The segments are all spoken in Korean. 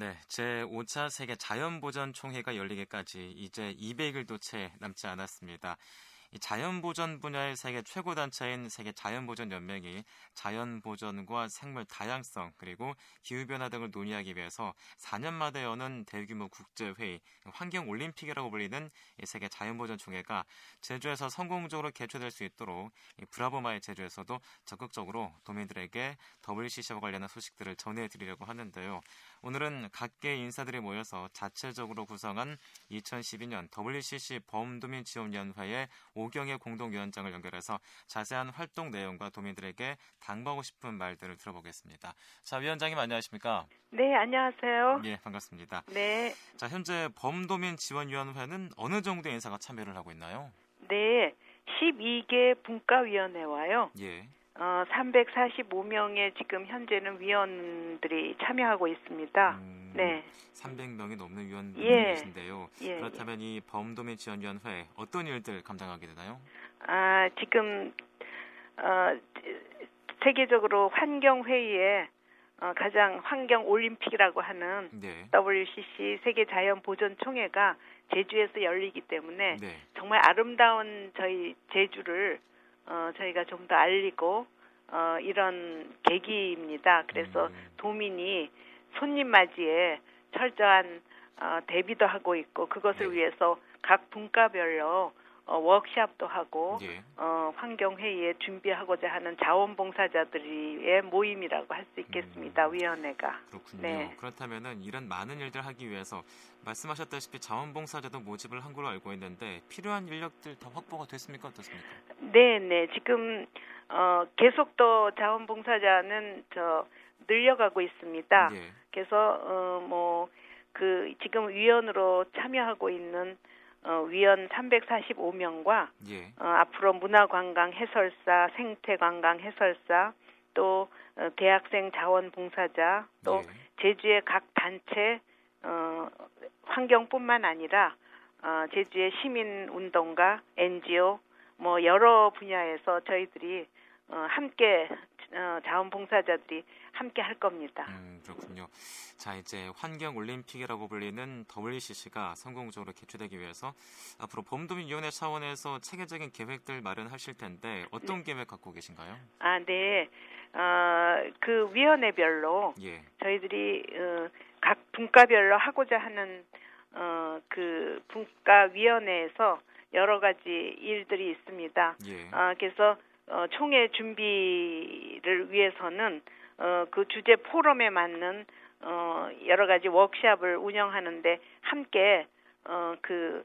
네, 제5차 세계 자연보전 총회가 열리기까지 이제 200일도 채 남지 않았습니다. 자연보전 분야의 세계 최고 단체인 세계 자연보전 연맹이 자연보전과 생물 다양성 그리고 기후변화 등을 논의하기 위해서 4년마다 여는 대규모 국제회의 환경올림픽이라고 불리는 세계 자연보전 총회가 제주에서 성공적으로 개최될 수 있도록 브라보마의 제주에서도 적극적으로 도민들에게 WCC와 관련한 소식들을 전해드리려고 하는데요. 오늘은 각계 인사들이 모여서 자체적으로 구성한 2012년 WCC 범도민 지원연회의 오경의 공동위원장을 연결해서 자세한 활동 내용과 도민들에게 당부하고 싶은 말들을 들어보겠습니다. 자, 위원장님 안녕하십니까? 네, 안녕하세요. 예, 반갑습니다. 네. 자, 현재 범도민 지원위원회는 어느 정도의 인사가 참여를 하고 있나요? 네, 12개 분과위원회와요. 예. 어, 345명의 지금 현재는 위원들이 참여하고 있습니다. 음, 네. 300명이 넘는 위원분이 예. 계신데요. 예, 그렇다면 이 범도민 지원위원회 어떤 일들 감당하게 되나요? 아, 지금 어, 세계적으로 환경 회의에 어, 가장 환경 올림픽이라고 하는 네. WCC 세계 자연 보전 총회가 제주에서 열리기 때문에 네. 정말 아름다운 저희 제주를 어, 저희가 좀 더 알리고 어, 이런 계기입니다. 그래서 음. 도민이 손님 맞이에 철저한 어, 대비도 하고 있고 그것을 네. 위해서 각 분과별로 어, 워크샵도 하고 예. 어, 환경회의에 준비하고자 하는 자원봉사자들의 모임이라고 할 수 있겠습니다. 음. 위원회가. 그렇군요. 네. 그렇다면은 이런 많은 일들 하기 위해서 말씀하셨다시피 자원봉사자도 모집을 한 걸로 알고 있는데 필요한 인력들 다 확보가 됐습니까? 어떻습니까? 네, 네. 지금 어, 계속 또 자원봉사자는 저 늘려가고 있습니다. 예. 그래서 어, 뭐그 지금 위원으로 참여하고 있는 어, 위원 345명과 예. 어, 앞으로 문화관광 해설사, 생태관광 해설사, 또 어, 대학생 자원봉사자, 또 예. 제주의 각 단체 어, 환경뿐만 아니라 어, 제주의 시민운동가, NGO 뭐 여러 분야에서 저희들이 어, 함께 어, 자원봉사자들이 함께 할 겁니다. 음, 그렇군요. 자, 이제 환경 올림픽이라고 불리는 WCC가 성공적으로 개최되기 위해서 앞으로 범도민위원회 차원에서 체계적인 계획들 마련하실 텐데 어떤 네. 계획 갖고 계신가요? 아, 네. 어, 그 위원회별로 예. 저희들이 어, 각 분과별로 하고자 하는 어, 그 분과위원회에서 여러 가지 일들이 있습니다. 예. 아, 그래서 어, 총회 준비를 위해서는 어, 그 주제 포럼에 맞는 어, 여러 가지 워크샵을 운영하는데 함께 어, 그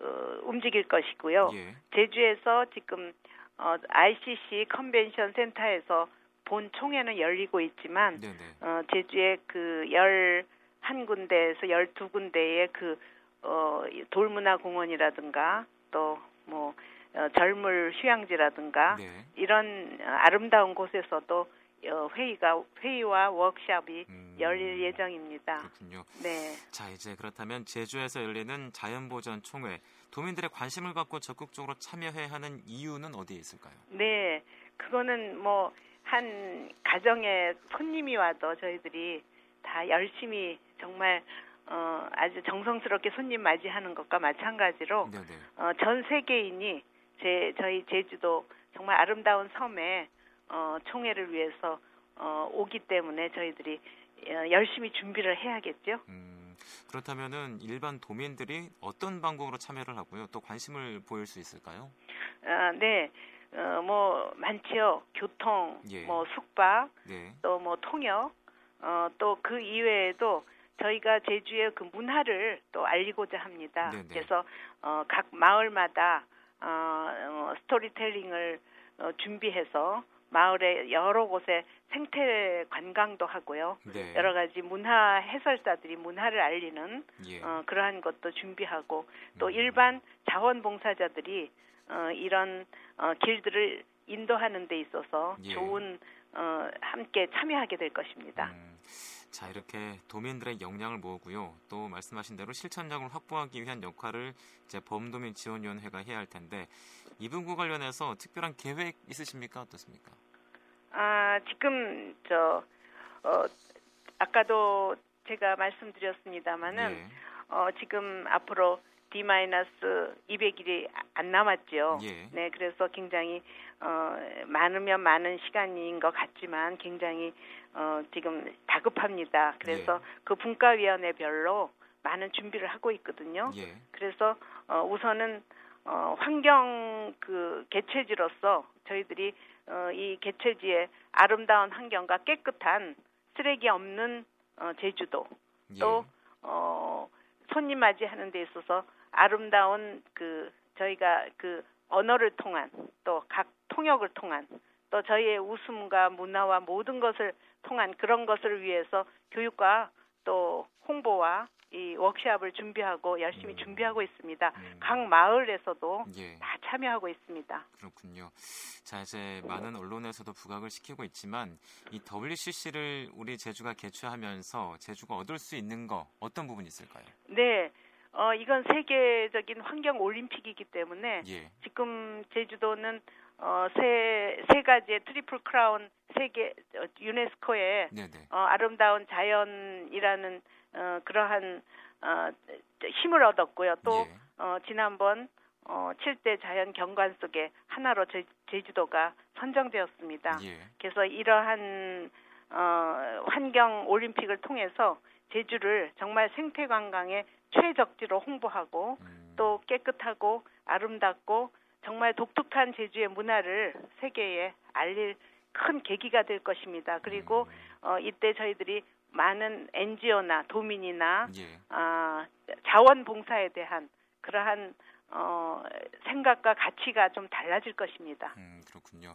어, 움직일 것이고요. 예. 제주에서 지금 어, ICC 컨벤션 센터에서 본 총회는 열리고 있지만 네, 네. 어, 제주의 그열 한 군데에서 열두 군데의 그 어, 돌문화 공원이라든가 또뭐 어, 절물 휴양지라든가 네. 이런 아름다운 곳에서도 어, 회의가 회의와 워크샵이 음, 열릴 예정입니다. 그렇군요. 네. 자, 이제 그렇다면 제주에서 열리는 자연보전 총회 도민들의 관심을 갖고 적극적으로 참여해야 하는 이유는 어디에 있을까요? 네, 그거는 뭐 한 가정에 손님이 와도 저희들이 다 열심히 정말 어, 아주 정성스럽게 손님 맞이하는 것과 마찬가지로 네, 네. 어, 전 세계인이 제 저희 제주도 정말 아름다운 섬에 어, 총회를 위해서 어, 오기 때문에 저희들이 어, 열심히 준비를 해야겠죠. 음, 그렇다면은 일반 도민들이 어떤 방법으로 참여를 하고요? 또 관심을 보일 수 있을까요? 아, 네, 어, 뭐 많지요. 교통, 예. 뭐 숙박, 네. 또뭐 통역, 어, 또 그 이외에도 저희가 제주의 그 문화를 또 알리고자 합니다. 네네. 그래서 어, 각 마을마다 어, 어, 스토리텔링을 어, 준비해서 마을의 여러 곳에 생태 관광도 하고요. 네. 여러 가지 문화 해설사들이 문화를 알리는 예. 어, 그러한 것도 준비하고 또 음. 일반 자원봉사자들이 어, 이런 어, 길들을 인도하는 데 있어서 예. 좋은 어, 함께 참여하게 될 것입니다. 음, 자 이렇게 도민들의 역량을 모으고요. 또 말씀하신 대로 실천력을 확보하기 위한 역할을 이제 범도민 지원위원회가 해야 할 텐데 이 부분 관련해서 특별한 계획 있으십니까? 어떻습니까? 아 지금 저 어, 아까도 제가 말씀드렸습니다마는 예. 어, 지금 앞으로 D-200일이 안 남았죠. 예. 네, 그래서 굉장히 어, 많으면 많은 시간인 것 같지만 굉장히 어, 지금 다급합니다. 그래서 예. 그 분과위원회별로 많은 준비를 하고 있거든요. 예. 그래서 어, 우선은 어, 환경 그 개최지로서 저희들이 어, 이 개최지에 아름다운 환경과 깨끗한 쓰레기 없는 어, 제주도 예. 또 어, 손님 맞이하는 데 있어서 아름다운 그 저희가 그 언어를 통한 또 각 통역을 통한 또 저희의 웃음과 문화와 모든 것을 통한 그런 것을 위해서 교육과 또 홍보와 이 워크샵을 준비하고 열심히 음. 준비하고 있습니다. 음. 각 마을에서도 예. 다 참여하고 있습니다. 그렇군요. 자, 이제 많은 언론에서도 부각을 시키고 있지만 이 WCC를 우리 제주가 개최하면서 제주가 얻을 수 있는 거 어떤 부분이 있을까요? 네. 어, 이건 세계적인 환경 올림픽이기 때문에 예. 지금 제주도는 어, 세, 세 가지의 트리플 크라운 세계 어, 유네스코의 네, 네. 어, 아름다운 자연이라는 어, 그러한 어, 힘을 얻었고요. 또 예. 어, 지난번 어, 7대 자연 경관 속에 하나로 제, 제주도가 선정되었습니다. 예. 그래서 이러한 어, 환경 올림픽을 통해서 제주를 정말 생태 관광의 최적지로 홍보하고 음, 또 깨끗하고 아름답고 정말 독특한 제주의 문화를 세계에 알릴 큰 계기가 될 것입니다. 그리고 음, 어, 이때 저희들이 많은 NGO나 도민이나 예. 아, 자원봉사에 대한 그러한 어, 생각과 가치가 좀 달라질 것입니다. 음, 그렇군요.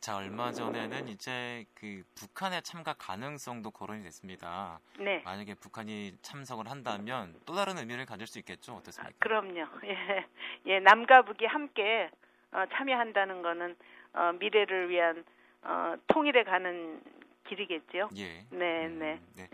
자, 얼마 전에는 이제 그 북한의 참가 가능성도 거론이 됐습니다. 네. 만약에 북한이 참석을 한다면 또 다른 의미를 가질 수 있겠죠? 어떻습니까? 그럼요. 예, 예, 남과 북이 함께 어, 참여한다는 거는 어, 미래를 위한 어, 통일에 가는 길이겠죠. 예. 네, 음, 네. 네.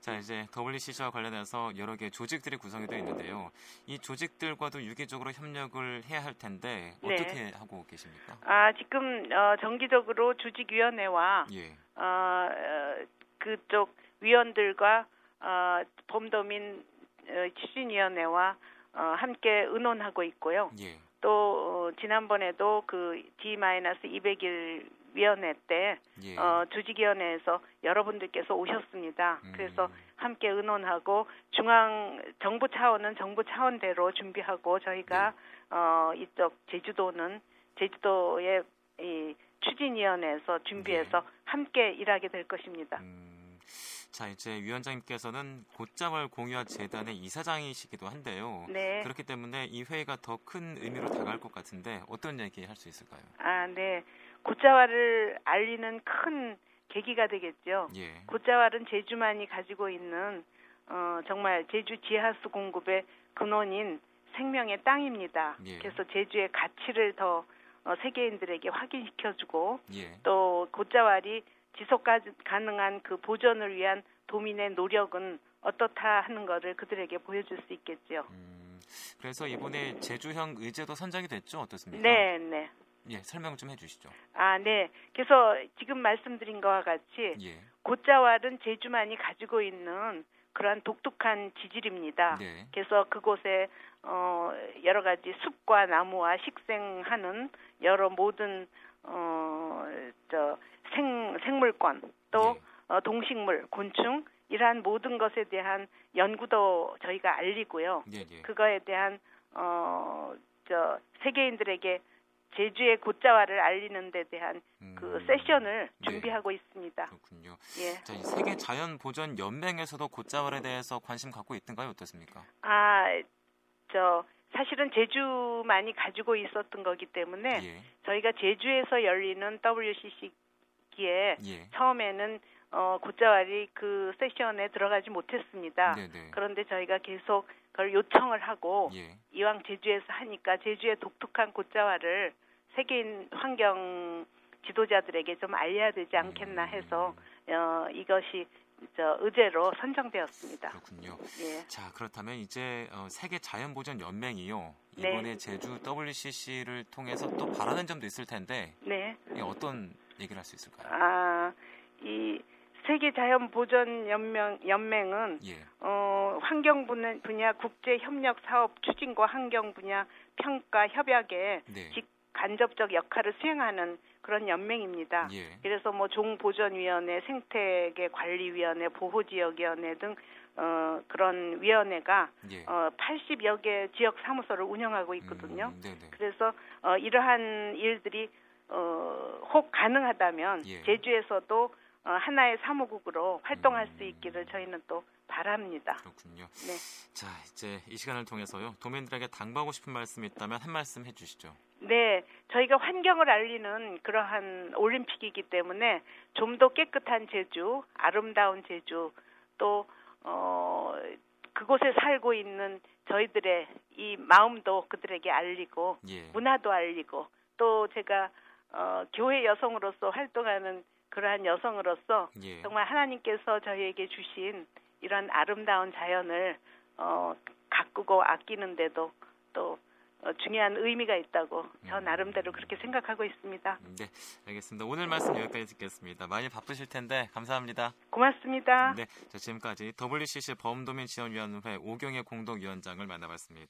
자, 이제 WCC와 관련해서 여러 개 조직들이 구성이 되어 있는데요. 이 조직들과도 유기적으로 협력을 해야 할 텐데 네. 어떻게 하고 계십니까? 아, 지금 어, 정기적으로 조직위원회와 예. 어, 어, 그쪽 위원들과 어, 범도민 어, 추진위원회와 어, 함께 의논하고 있고요. 예. 또 어, 지난번에도 그 D-200일 위원회 때 예. 어, 조직위원회에서 여러분들께서 오셨습니다. 음. 그래서 함께 의논하고 중앙 정부 차원은 정부 차원대로 준비하고 저희가 네. 어, 이쪽 제주도는 제주도의 이 추진위원회에서 준비해서 네. 함께 일하게 될 것입니다. 음, 자, 이제 위원장님께서는 곧장을 공유한 재단의 이사장이시기도 한데요. 네. 그렇기 때문에 이 회의가 더 큰 의미로 다가갈 것 같은데 어떤 얘기 할 수 있을까요? 아, 네. 고자왈을 알리는 큰 계기가 되겠죠. 예. 고자왈은 제주만이 가지고 있는 어, 정말 제주 지하수 공급의 근원인 생명의 땅입니다. 예. 그래서 제주의 가치를 더 어, 세계인들에게 확인시켜주고 예. 또 고자왈이 지속 가- 가능한 그 보존을 위한 도민의 노력은 어떻다 하는 것을 그들에게 보여줄 수 있겠죠. 음, 그래서 이번에 제주형 의제도 선정이 됐죠? 어떻습니까? 네, 네. 예, 설명 좀 해주시죠. 아, 네. 그래서 지금 말씀드린 것과 같이 예. 고자왈은 제주만이 가지고 있는 그러한 독특한 지질입니다. 네. 그래서 그곳에 어 여러 가지 숲과 나무와 식생하는 여러 모든 어 저 생 생물권 또 예. 어, 동식물, 곤충 이러한 모든 것에 대한 연구도 저희가 알리고요. 예, 예. 그거에 대한 어 저 세계인들에게 제주의 고자화를 알리는 데 대한 그 음, 세션을 네. 준비하고 있습니다. 그렇군요. 예. 자, 이 세계 자연 보전 연맹에서도 곶자왈에 대해서 관심 갖고 있던가요? 어떻습니까? 아, 저 사실은 제주만이 가지고 있었던 거기 때문에 예. 저희가 제주에서 열리는 WCC기에 예. 처음에는 어 고자왈이 그 세션에 들어가지 못했습니다. 네, 네. 그런데 저희가 계속 그걸 요청을 하고 예. 이왕 제주에서 하니까 제주의 독특한 고자왈을 세계인 환경 지도자들에게 좀 알려야 되지 않겠나 해서 음, 어 이것이 저 의제로 선정되었습니다. 그렇군요. 예. 자, 그렇다면 이제 어, 세계 자연 보전 연맹이요. 네. 이번에 제주 WCC를 통해서 또 바라는 점도 있을 텐데 네. 이 어떤 얘기를 할 수 있을까요? 아, 이 세계 자연 보전 연맹 연맹은 예. 어, 환경 분야 국제 협력 사업 추진과 환경 분야 평가 협약에 네. 직 간접적 역할을 수행하는 그런 연맹입니다. 예. 그래서 뭐 종보전위원회, 생태계 관리위원회, 보호지역위원회 등 어, 그런 위원회가 예. 어, 80여 개 지역 사무소를 운영하고 있거든요. 음. 그래서 어, 이러한 일들이 어, 혹 가능하다면 예. 제주에서도 어, 하나의 사무국으로 활동할 음. 수 있기를 저희는 또 바랍니다. 그렇군요. 네. 자, 이제 이 시간을 통해서요. 도민들에게 당부하고 싶은 말씀이 있다면 한 말씀 해주시죠. 네, 저희가 환경을 알리는 그러한 올림픽이기 때문에 좀 더 깨끗한 제주, 아름다운 제주, 또 어, 그곳에 살고 있는 저희들의 이 마음도 그들에게 알리고 예. 문화도 알리고 또 제가 어, 교회 여성으로서 활동하는 그러한 여성으로서 예. 정말 하나님께서 저희에게 주신 이런 아름다운 자연을 어, 가꾸고 아끼는데도 또 어, 중요한 의미가 있다고 저 음. 나름대로 그렇게 생각하고 있습니다. 네, 알겠습니다. 오늘 말씀 여기까지 듣겠습니다. 많이 바쁘실 텐데 감사합니다. 고맙습니다. 네, 자, 지금까지 WCC 범도민 지원위원회 오경의 공동위원장을 만나봤습니다.